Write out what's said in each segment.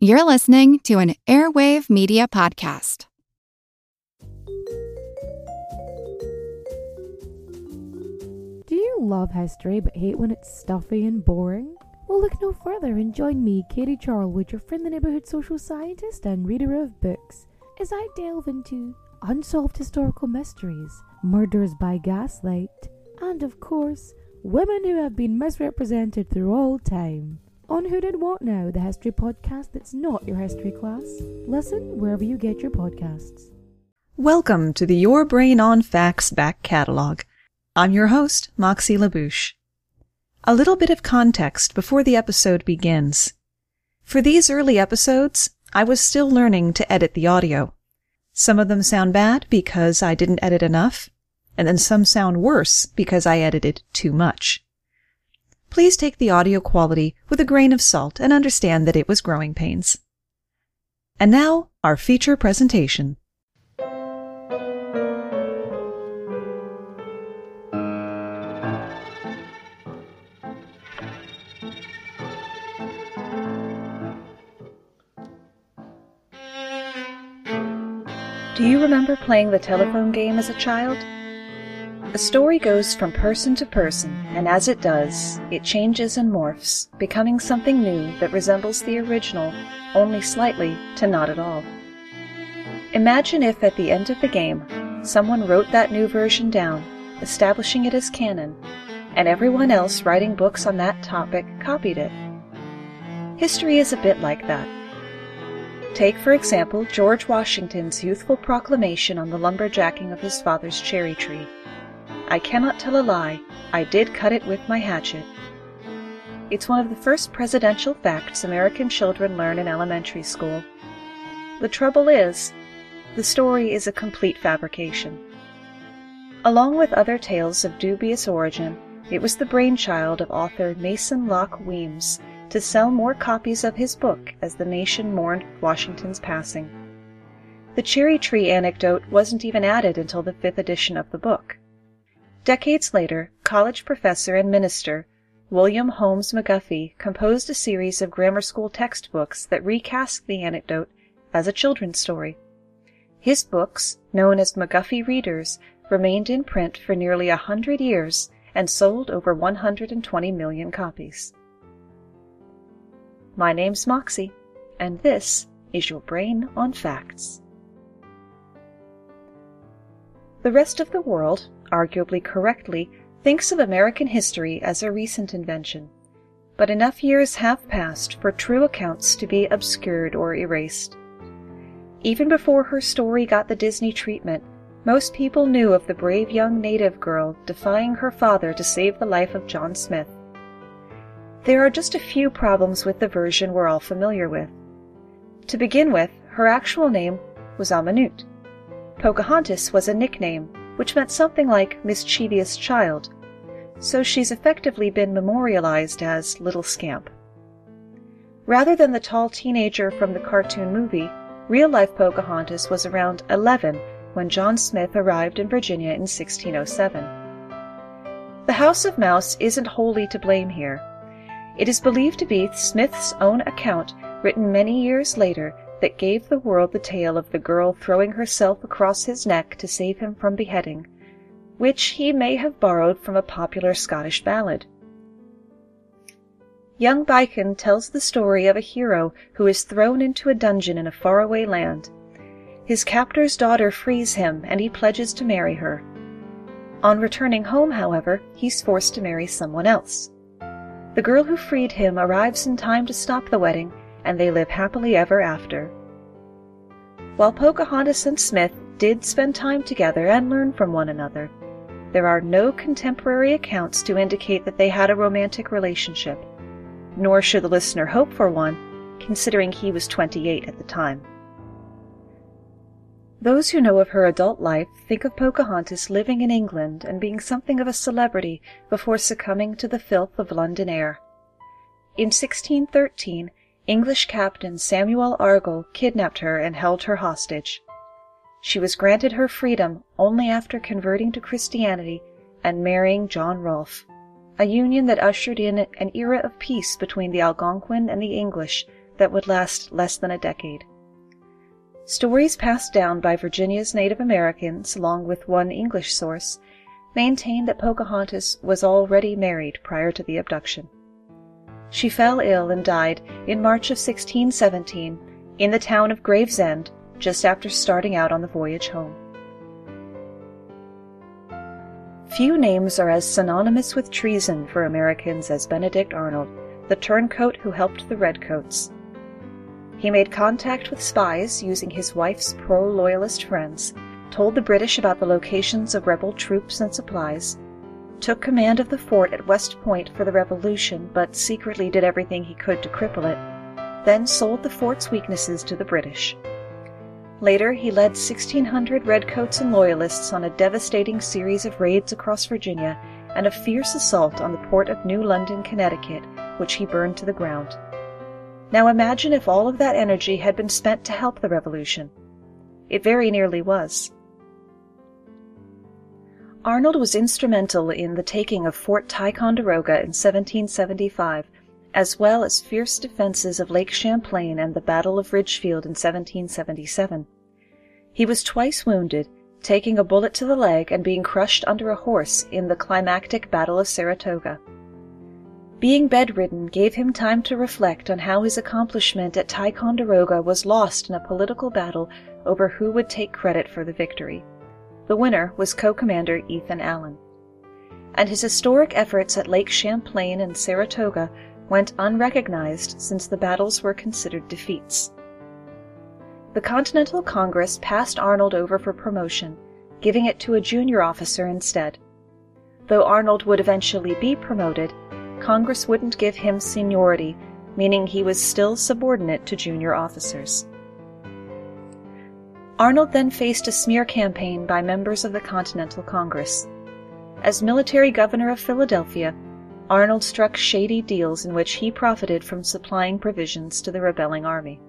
You're listening to an Airwave Media Podcast. Do you love history but hate when it's stuffy and boring? Well, look no further and join me, Katie Charlwood, your friendly neighbourhood social scientist and reader of books, as I delve into unsolved historical mysteries, murders by gaslight, and of course, women who have been misrepresented through all time. On Who Did What Now, the history podcast that's not your history class. Listen wherever you get your podcasts. Welcome to the Your Brain on Facts back catalog. I'm your host, Moxie LaBouche. A little bit of context before the episode begins. For these early episodes, I was still learning to edit the audio. Some of them sound bad because I didn't edit enough, and then some sound worse because I edited too much. Please take the audio quality with a grain of salt and understand that it was growing pains. And now, our feature presentation. Do you remember playing the telephone game as a child? A story goes from person to person, and as it does, it changes and morphs, becoming something new that resembles the original only slightly to not at all. Imagine if at the end of the game, someone wrote that new version down, establishing it as canon, and everyone else writing books on that topic copied it. History is a bit like that. Take, for example, George Washington's youthful proclamation on the lumberjacking of his father's cherry tree. I cannot tell a lie, I did cut it with my hatchet. It's one of the first presidential facts American children learn in elementary school. The trouble is, the story is a complete fabrication. Along with other tales of dubious origin, it was the brainchild of author Mason Locke Weems to sell more copies of his book as the nation mourned Washington's passing. The cherry tree anecdote wasn't even added until the fifth edition of the book. Decades later, college professor and minister William Holmes McGuffey composed a series of grammar school textbooks that recast the anecdote as a children's story. His books, known as McGuffey Readers, remained in print for nearly a hundred years and sold over 120 million copies. My name's Moxie, and this is your Brain on Facts. The rest of the world, arguably correctly, thinks of American history as a recent invention, but enough years have passed for true accounts to be obscured or erased. Even before her story got the Disney treatment, most people knew of the brave young native girl defying her father to save the life of John Smith. There are just a few problems with the version we're all familiar with. To begin with, her actual name was Amonute. Pocahontas was a nickname, which meant something like mischievous child, so she's effectively been memorialized as Little Scamp. Rather than the tall teenager from the cartoon movie, real life Pocahontas was around 11 when John Smith arrived in Virginia in 1607. The House of Mouse isn't wholly to blame here. It is believed to be Smith's own account, written many years later, that gave the world the tale of the girl throwing herself across his neck to save him from beheading, which he may have borrowed from a popular Scottish ballad. Young Beichan tells the story of a hero who is thrown into a dungeon in a faraway land. His captor's daughter frees him, and he pledges to marry her. On returning home, however, he's forced to marry someone else. The girl who freed him arrives in time to stop the wedding, and they live happily ever after. While Pocahontas and Smith did spend time together and learn from one another, there are no contemporary accounts to indicate that they had a romantic relationship, nor should the listener hope for one, considering he was 28 at the time. Those who know of her adult life think of Pocahontas living in England and being something of a celebrity before succumbing to the filth of London air. In 1613, English captain Samuel Argall kidnapped her and held her hostage. She was granted her freedom only after converting to Christianity and marrying John Rolfe, a union that ushered in an era of peace between the Algonquin and the English that would last less than a decade. Stories passed down by Virginia's Native Americans, along with one English source, maintain that Pocahontas was already married prior to the abduction. She fell ill and died in March of 1617 in the town of Gravesend just after starting out on the voyage home. Few names are as synonymous with treason for Americans as Benedict Arnold, the turncoat who helped the Redcoats. He made contact with spies using his wife's pro Loyalist friends, told the British about the locations of rebel troops and supplies, took command of the fort at West Point for the Revolution, but secretly did everything he could to cripple it, then sold the fort's weaknesses to the British. Later, he led 1,600 Redcoats and Loyalists on a devastating series of raids across Virginia and a fierce assault on the port of New London, Connecticut, which he burned to the ground. Now imagine if all of that energy had been spent to help the revolution. It very nearly was. Arnold was instrumental in the taking of Fort Ticonderoga in 1775, as well as fierce defenses of Lake Champlain and the Battle of Ridgefield in 1777. He was twice wounded, taking a bullet to the leg and being crushed under a horse in the climactic Battle of Saratoga. Being bedridden gave him time to reflect on how his accomplishment at Ticonderoga was lost in a political battle over who would take credit for the victory. The winner was co-commander Ethan Allen. And his historic efforts at Lake Champlain and Saratoga went unrecognized since the battles were considered defeats. The Continental Congress passed Arnold over for promotion, giving it to a junior officer instead. Though Arnold would eventually be promoted, Congress wouldn't give him seniority, meaning he was still subordinate to junior officers. Arnold then faced a smear campaign by members of the Continental Congress. As military governor of Philadelphia, Arnold struck shady deals in which he profited from supplying provisions to the rebelling army.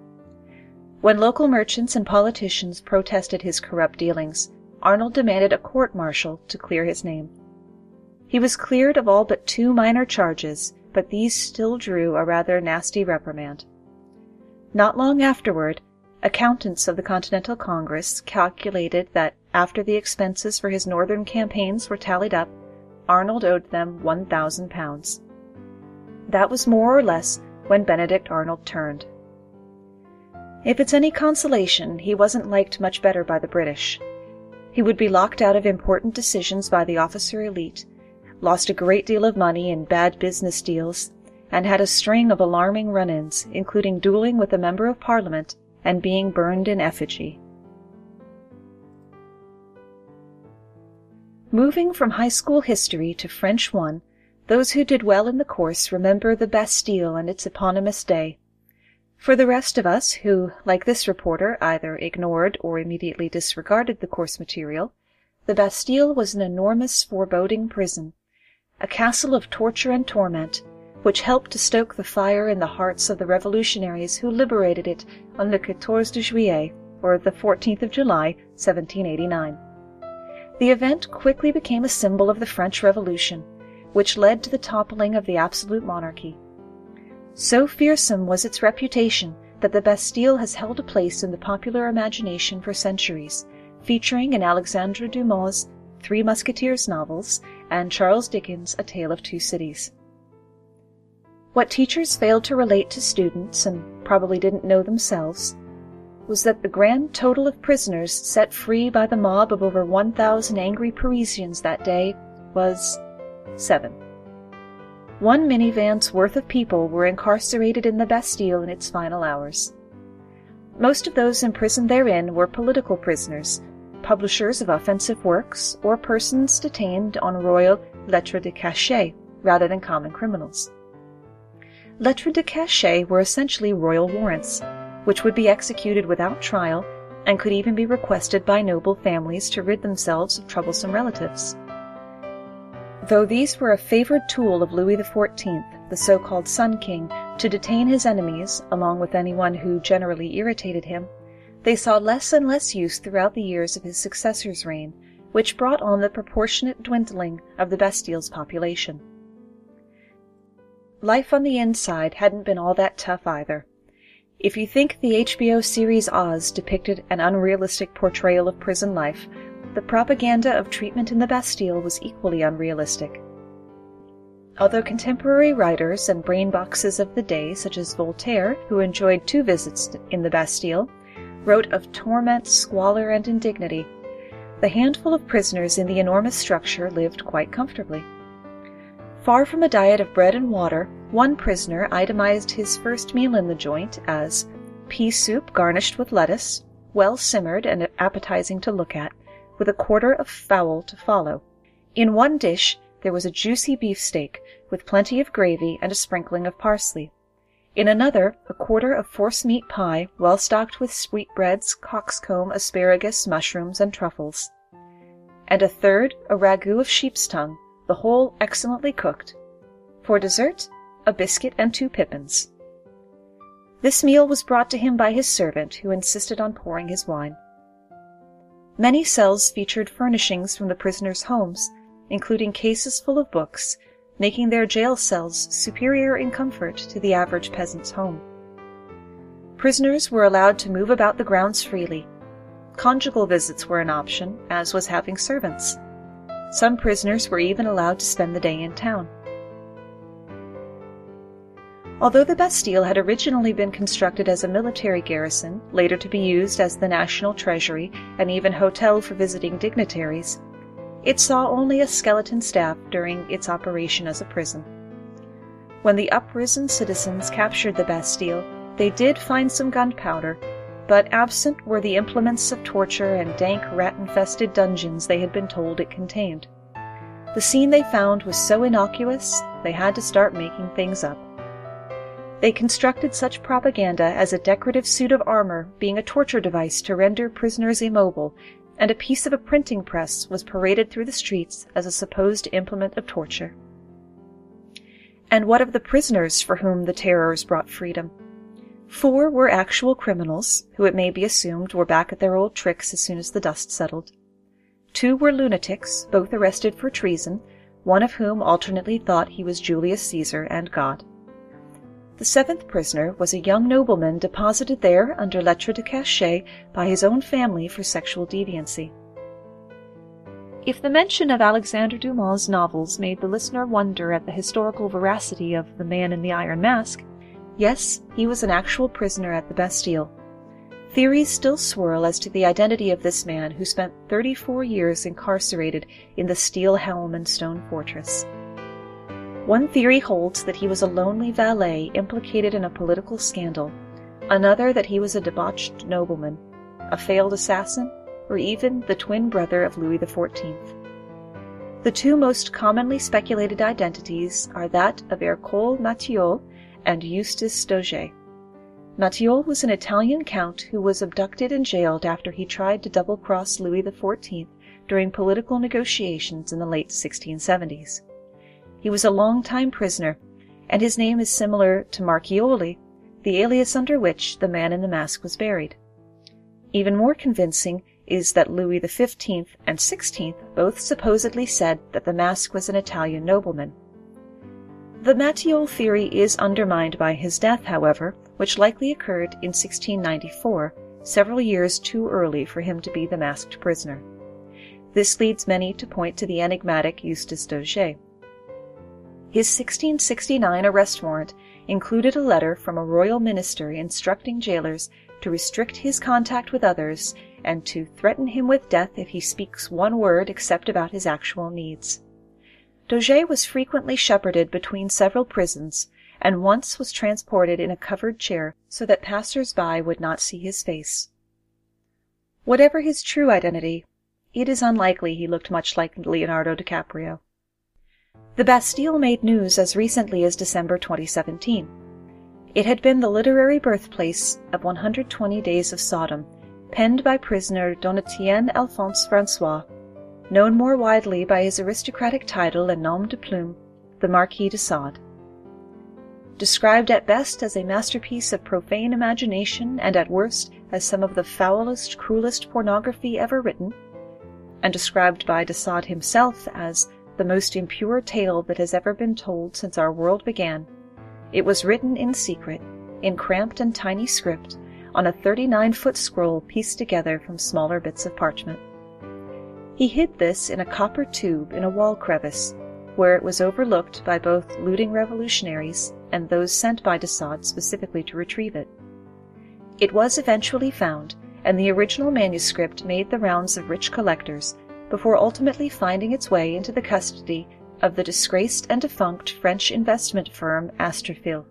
When local merchants and politicians protested his corrupt dealings, Arnold demanded a court martial to clear his name. He was cleared of all but two minor charges, but these still drew a rather nasty reprimand. Not long afterward, accountants of the Continental Congress calculated that after the expenses for his northern campaigns were tallied up, Arnold owed them one thousand pounds. That was more or less when Benedict Arnold turned. If it's any consolation, he wasn't liked much better by the British. He would be locked out of important decisions by the officer elite, lost a great deal of money in bad business deals, and had a string of alarming run ins, including dueling with a member of Parliament and being burned in effigy. Moving from high school history to French 1, those who did well in the course remember the Bastille and its eponymous day. For the rest of us, who, like this reporter, either ignored or immediately disregarded the course material, the Bastille was an enormous foreboding prison, a castle of torture and torment, which helped to stoke the fire in the hearts of the revolutionaries who liberated it on le 14 de Juillet, or the 14th of July, 1789. The event quickly became a symbol of the French Revolution, which led to the toppling of the absolute monarchy. So fearsome was its reputation that the Bastille has held a place in the popular imagination for centuries, featuring in Alexandre Dumas' Three Musketeers novels and Charles Dickens' A Tale of Two Cities. What teachers failed to relate to students, and probably didn't know themselves, was that the grand total of prisoners set free by the mob of over 1,000 angry Parisians that day was seven. One minivan's worth of people were incarcerated in the Bastille in its final hours. Most of those imprisoned therein were political prisoners publishers of offensive works, or persons detained on royal lettres de cachet rather than common criminals. Lettres de cachet were essentially royal warrants, which would be executed without trial and could even be requested by noble families to rid themselves of troublesome relatives. Though these were a favored tool of Louis XIV, the so-called Sun King, to detain his enemies, along with anyone who generally irritated him, they saw less and less use throughout the years of his successor's reign, which brought on the proportionate dwindling of the Bastille's population. Life on the inside hadn't been all that tough either. If you think the HBO series Oz depicted an unrealistic portrayal of prison life, the propaganda of treatment in the Bastille was equally unrealistic. Although contemporary writers and brain boxes of the day, such as Voltaire, who enjoyed two visits in the Bastille, wrote of torment, squalor, and indignity, the handful of prisoners in the enormous structure lived quite comfortably. Far from a diet of bread and water, one prisoner itemized his first meal in the joint as pea soup garnished with lettuce, well simmered and appetizing to look at, with a quarter of fowl to follow. In one dish there was a juicy beefsteak, with plenty of gravy and a sprinkling of parsley. In another, a quarter of forcemeat pie, well stocked with sweetbreads, cockscomb, asparagus, mushrooms, and truffles. And a third, a ragout of sheep's tongue, the whole excellently cooked. For dessert, a biscuit and two pippins. This meal was brought to him by his servant, who insisted on pouring his wine. Many cells featured furnishings from the prisoners' homes, including cases full of books, making their jail cells superior in comfort to the average peasant's home. Prisoners were allowed to move about the grounds freely. Conjugal visits were an option, as was having servants. Some prisoners were even allowed to spend the day in town. Although the Bastille had originally been constructed as a military garrison, later to be used as the national treasury and even hotel for visiting dignitaries, it saw only a skeleton staff during its operation as a prison. When the uprisen citizens captured the Bastille, they did find some gunpowder, but absent were the implements of torture and dank rat-infested dungeons they had been told it contained. The scene they found was so innocuous, they had to start making things up. They constructed such propaganda as a decorative suit of armor being a torture device to render prisoners immobile, and a piece of a printing press was paraded through the streets as a supposed implement of torture. And what of the prisoners for whom the terrors brought freedom? Four were actual criminals, who it may be assumed were back at their old tricks as soon as the dust settled. Two were lunatics, both arrested for treason, one of whom alternately thought he was Julius Caesar and God. The seventh prisoner was a young nobleman deposited there under lettre de cachet by his own family for sexual deviancy. If the mention of Alexander Dumas' novels made the listener wonder at the historical veracity of The Man in the Iron Mask, Yes, he was an actual prisoner at the Bastille. Theories still swirl as to the identity of this man who spent 34 years incarcerated in the steel helm and stone fortress. One theory holds that he was a lonely valet implicated in a political scandal, another that he was a debauched nobleman, a failed assassin, or even the twin brother of Louis XIV. The two most commonly speculated identities are that of Ercole Mattioli and Eustace Dauger. Mattioli was an Italian count who was abducted and jailed after he tried to double-cross Louis XIV during political negotiations in the late 1670s. He was a long-time prisoner, and his name is similar to Marchioli, the alias under which the man in the mask was buried. Even more convincing is that Louis XV and XVI both supposedly said that the mask was an Italian nobleman. The Mattioli theory is undermined by his death, however, which likely occurred in 1694, several years too early for him to be the masked prisoner. This leads many to point to the enigmatic Eustace Dauger. His 1669 arrest warrant included a letter from a royal minister instructing jailers to restrict his contact with others and to threaten him with death if he speaks one word except about his actual needs. Dauger was frequently shepherded between several prisons, and once was transported in a covered chair so that passers-by would not see his face. Whatever his true identity, it is unlikely he looked much like Leonardo DiCaprio. The Bastille made news as recently as December 2017. It had been the literary birthplace of 120 Days of Sodom, penned by prisoner Donatien Alphonse Francois, known more widely by his aristocratic title and nom de plume, the Marquis de Sade. Described at best as a masterpiece of profane imagination and at worst as some of the foulest, cruelest pornography ever written, and described by de Sade himself as the most impure tale that has ever been told since our world began, it was written in secret, in cramped and tiny script on a 39 foot scroll pieced together from smaller bits of parchment. He hid this in a copper tube in a wall crevice, where it was overlooked by both looting revolutionaries and those sent by de Sade specifically to retrieve it. It was eventually found, and the original manuscript made the rounds of rich collectors before ultimately finding its way into the custody of the disgraced and defunct French investment firm Aristophil.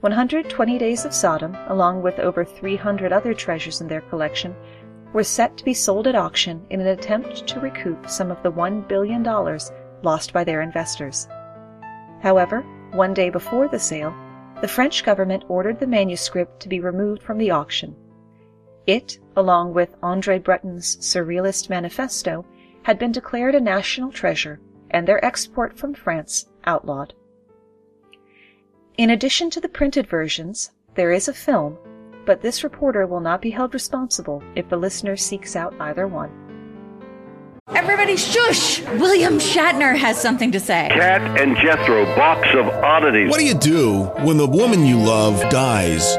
120 Days of Sodom, along with over 300 other treasures in their collection, were set to be sold at auction in an attempt to recoup some of the $1 billion lost by their investors. However, one day before the sale, the French government ordered the manuscript to be removed from the auction. It, along with Andre Breton's Surrealist Manifesto, had been declared a national treasure and their export from France outlawed. In addition to the printed versions, there is a film, but this reporter will not be held responsible if the listener seeks out either one. Everybody shush! William Shatner has something to say. Kat and Jethro, box of oddities. What do you do when the woman you love dies?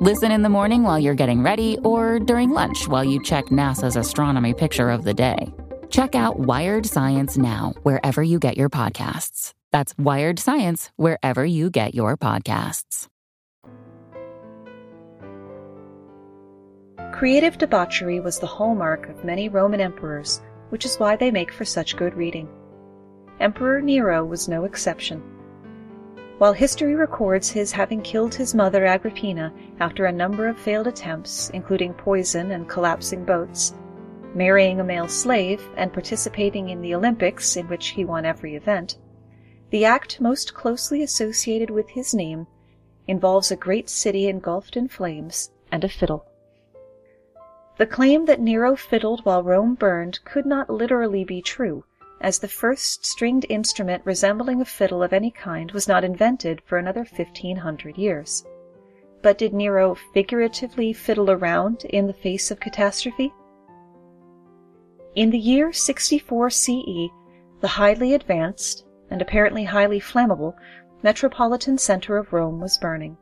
Listen in the morning while you're getting ready, or during lunch while you check NASA's astronomy picture of the day. Check out Wired Science now, wherever you get your podcasts. That's Wired Science, wherever you get your podcasts. Creative debauchery was the hallmark of many Roman emperors, which is why they make for such good reading. Emperor Nero was no exception. While history records his having killed his mother Agrippina after a number of failed attempts, including poison and collapsing boats, marrying a male slave, and participating in the Olympics, in which he won every event, the act most closely associated with his name involves a great city engulfed in flames and a fiddle. The claim that Nero fiddled while Rome burned could not literally be true, as the first stringed instrument resembling a fiddle of any kind was not invented for another fifteen hundred years. But did Nero figuratively fiddle around in the face of catastrophe? In the year 64 CE, the highly advanced, and apparently highly flammable, metropolitan center of Rome was burning.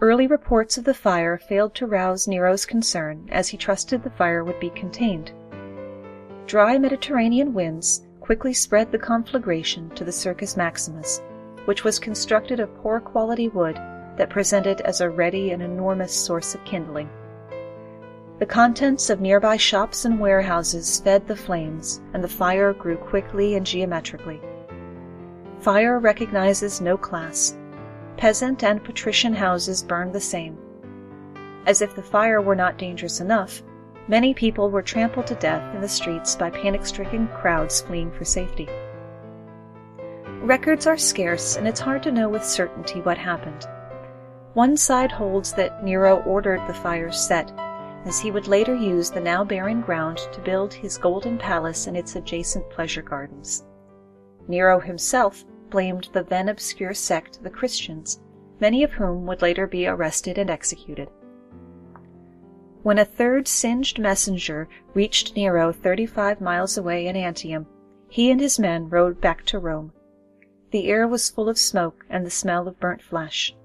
Early reports of the fire failed to rouse Nero's concern, as he trusted the fire would be contained. Dry Mediterranean winds quickly spread the conflagration to the Circus Maximus, which was constructed of poor quality wood that presented as a ready and enormous source of kindling. The contents of nearby shops and warehouses fed the flames, and the fire grew quickly and geometrically. Fire recognizes no class. Peasant and patrician houses burned the same. As if the fire were not dangerous enough, Many people were trampled to death in the streets by panic stricken crowds fleeing for safety. Records are scarce, and it's hard to know with certainty what happened. One side holds that Nero ordered the fires set, as he would later use the now barren ground to build his golden palace and its adjacent pleasure gardens. Nero himself blamed the then obscure sect, the Christians, many of whom would later be arrested and executed. When a third singed messenger reached Nero 35 miles away in Antium, he and his men rode back to Rome. The air was full of smoke and the smell of burnt flesh.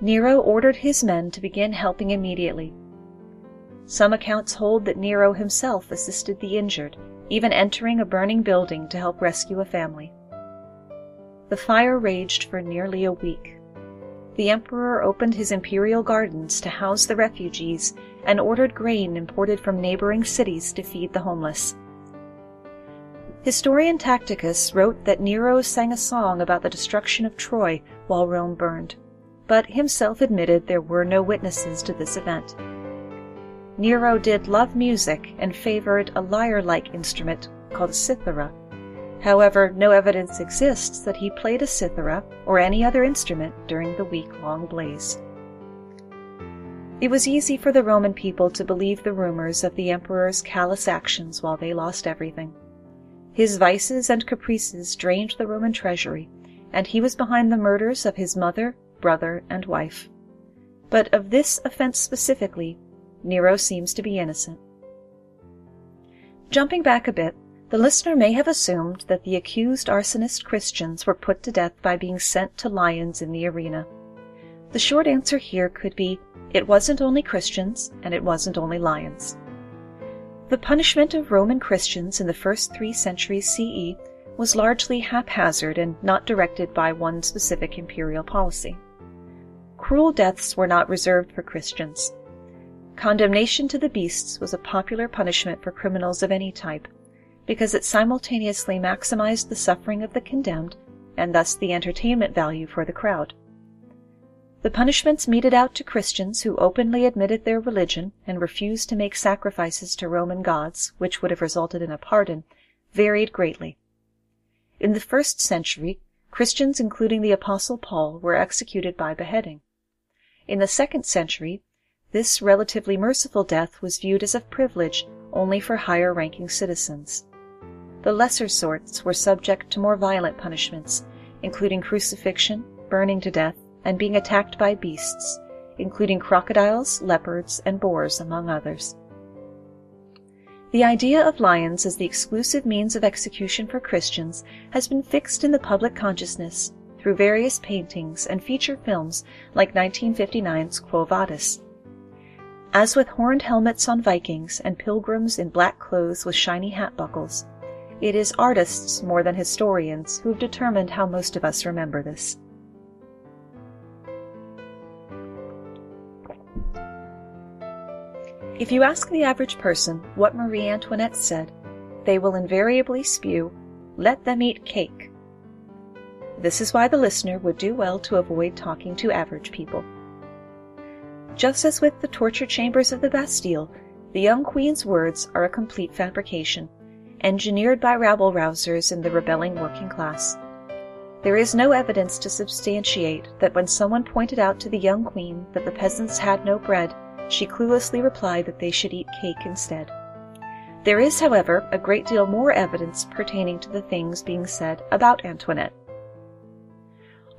Nero ordered his men to begin helping immediately. Some accounts hold that Nero himself assisted the injured, even entering a burning building to help rescue a family. The fire raged for nearly a week. The emperor opened his imperial gardens to house the refugees and ordered grain imported from neighboring cities to feed the homeless. Historian Tacitus wrote that Nero sang a song about the destruction of Troy while Rome burned, but himself admitted there were no witnesses to this event. Nero did love music and favored a lyre-like instrument called a cithara. However, no evidence exists that he played a cithara or any other instrument during the week-long blaze. It was easy for the Roman people to believe the rumors of the emperor's callous actions while they lost everything. His vices and caprices drained the Roman treasury, and he was behind the murders of his mother, brother, and wife. But of this offense specifically, Nero seems to be innocent. Jumping back a bit, the listener may have assumed that the accused arsonist Christians were put to death by being sent to lions in the arena. The short answer here could be it wasn't only Christians and it wasn't only lions. The punishment of Roman Christians in the first three centuries CE was largely haphazard and not directed by one specific imperial policy. Cruel deaths were not reserved for Christians. Condemnation to the beasts was a popular punishment for criminals of any type, because it simultaneously maximized the suffering of the condemned and thus the entertainment value for the crowd. The punishments meted out to Christians who openly admitted their religion and refused to make sacrifices to Roman gods, which would have resulted in a pardon, varied greatly. In the first century, Christians, including the Apostle Paul, were executed by beheading. In the second century, this relatively merciful death was viewed as a privilege only for higher ranking citizens. The lesser sorts were subject to more violent punishments, including crucifixion, burning to death, and being attacked by beasts, including crocodiles, leopards, and boars, among others. The idea of lions as the exclusive means of execution for Christians has been fixed in the public consciousness through various paintings and feature films like 1959's Quo Vadis. As with horned helmets on Vikings and pilgrims in black clothes with shiny hat buckles, it is artists more than historians who have determined how most of us remember this. If you ask the average person what Marie Antoinette said, they will invariably spew, let them eat cake. This is why the listener would do well to avoid talking to average people. Just as with the torture chambers of the Bastille, the young queen's words are a complete fabrication, engineered by rabble rousers in the rebelling working class. There is no evidence to substantiate that when someone pointed out to the young queen that the peasants had no bread, she cluelessly replied that they should eat cake instead. There is, however, a great deal more evidence pertaining to the things being said about Antoinette.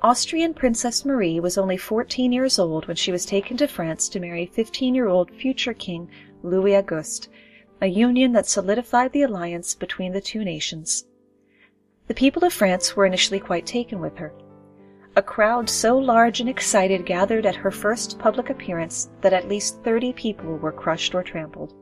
Austrian Princess Marie was only 14 years old when she was taken to France to marry 15-year-old future King Louis Auguste, a union that solidified the alliance between the two nations. The people of France were initially quite taken with her. A crowd so large and excited gathered at her first public appearance that at least 30 people were crushed or trampled.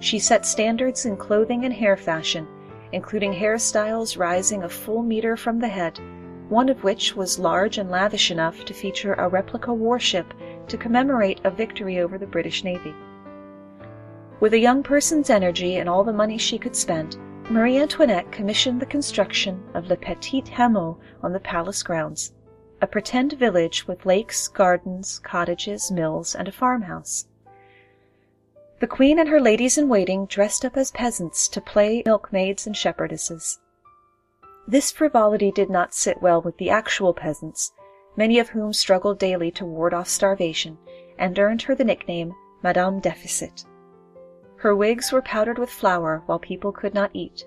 She set standards in clothing and hair fashion, including hairstyles rising a full meter from the head one of which was large and lavish enough to feature a replica warship to commemorate a victory over the British Navy. With a young person's energy and all the money she could spend, Marie Antoinette commissioned the construction of Le Petit Hameau on the palace grounds, a pretend village with lakes, gardens, cottages, mills, and a farmhouse. The queen and her ladies in waiting dressed up as peasants to play milkmaids and shepherdesses. This frivolity did not sit well with the actual peasants, many of whom struggled daily to ward off starvation, and earned her the nickname Madame Deficit. Her wigs were powdered with flour while people could not eat.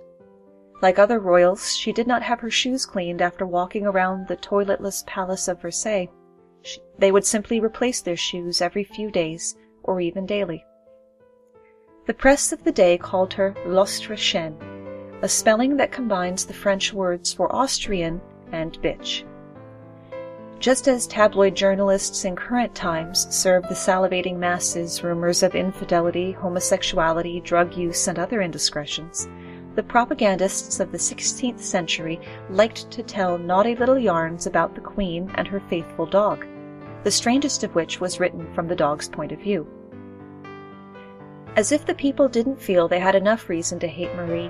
Like other royals, she did not have her shoes cleaned after walking around the toiletless palace of Versailles. They would simply replace their shoes every few days, or even daily. The press of the day called her l'Autrichienne, a spelling that combines the French words for Austrian and bitch. Just as tabloid journalists in current times serve the salivating masses rumors of infidelity, homosexuality, drug use, and other indiscretions, the propagandists of the 16th century liked to tell naughty little yarns about the Queen and her faithful dog, the strangest of which was written from the dog's point of view. As if the people didn't feel they had enough reason to hate Marie,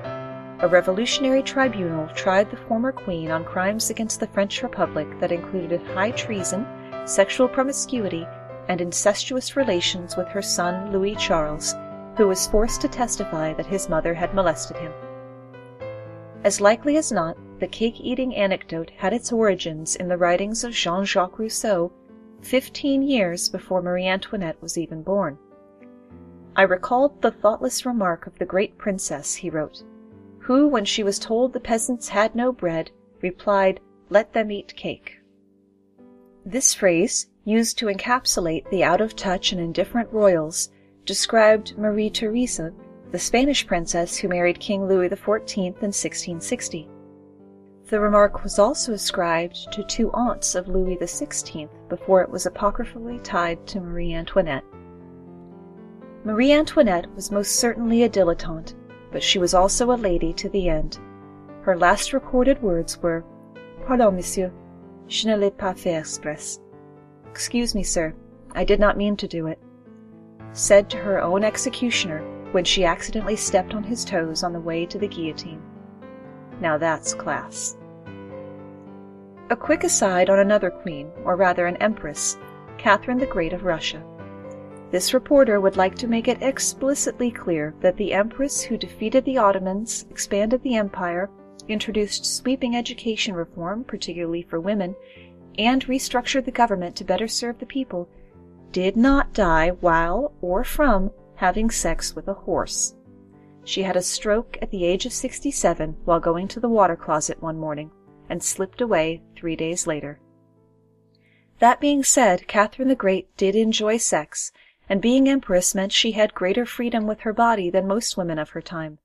a revolutionary tribunal tried the former queen on crimes against the French Republic that included high treason, sexual promiscuity, and incestuous relations with her son Louis Charles, who was forced to testify that his mother had molested him. As likely as not, the cake eating anecdote had its origins in the writings of Jean Jacques Rousseau, fifteen years before Marie Antoinette was even born. I recalled the thoughtless remark of the great princess, he wrote who, when she was told the peasants had no bread, replied, Let them eat cake. This phrase, used to encapsulate the out of touch and indifferent royals, described Marie Theresa, the Spanish princess who married King Louis XIV in 1660. The remark was also ascribed to two aunts of Louis XVI before it was apocryphally tied to Marie Antoinette. Marie Antoinette was most certainly a dilettante, but she was also a lady to the end. Her last recorded words were, Pardon, monsieur, je ne l'ai pas fait exprès. Excuse me, sir, I did not mean to do it. Said to her own executioner when she accidentally stepped on his toes on the way to the guillotine. Now that's class. A quick aside on another queen, or rather an empress, Catherine the Great of Russia. This reporter would like to make it explicitly clear that the empress who defeated the Ottomans, expanded the empire, introduced sweeping education reform, particularly for women, and restructured the government to better serve the people, did not die while or from having sex with a horse. She had a stroke at the age of 67 while going to the water closet one morning, and slipped away three days later. That being said, Catherine the Great did enjoy sex, and being empress meant she had greater freedom with her body than most women of her time.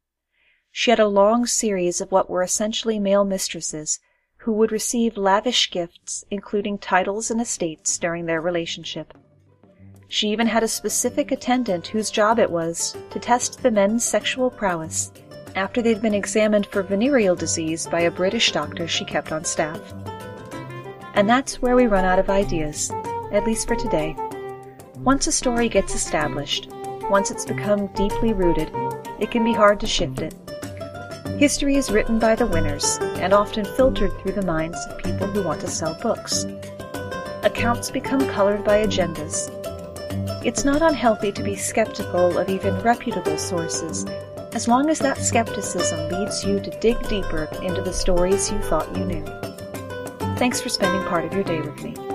She had a long series of what were essentially male mistresses, who would receive lavish gifts, including titles and estates, during their relationship. She even had a specific attendant whose job it was to test the men's sexual prowess after they'd been examined for venereal disease by a British doctor she kept on staff. And that's where we run out of ideas, at least for today. Once a story gets established, once it's become deeply rooted, it can be hard to shift it. History is written by the winners and often filtered through the minds of people who want to sell books. Accounts become colored by agendas. It's not unhealthy to be skeptical of even reputable sources, as long as that skepticism leads you to dig deeper into the stories you thought you knew. Thanks for spending part of your day with me.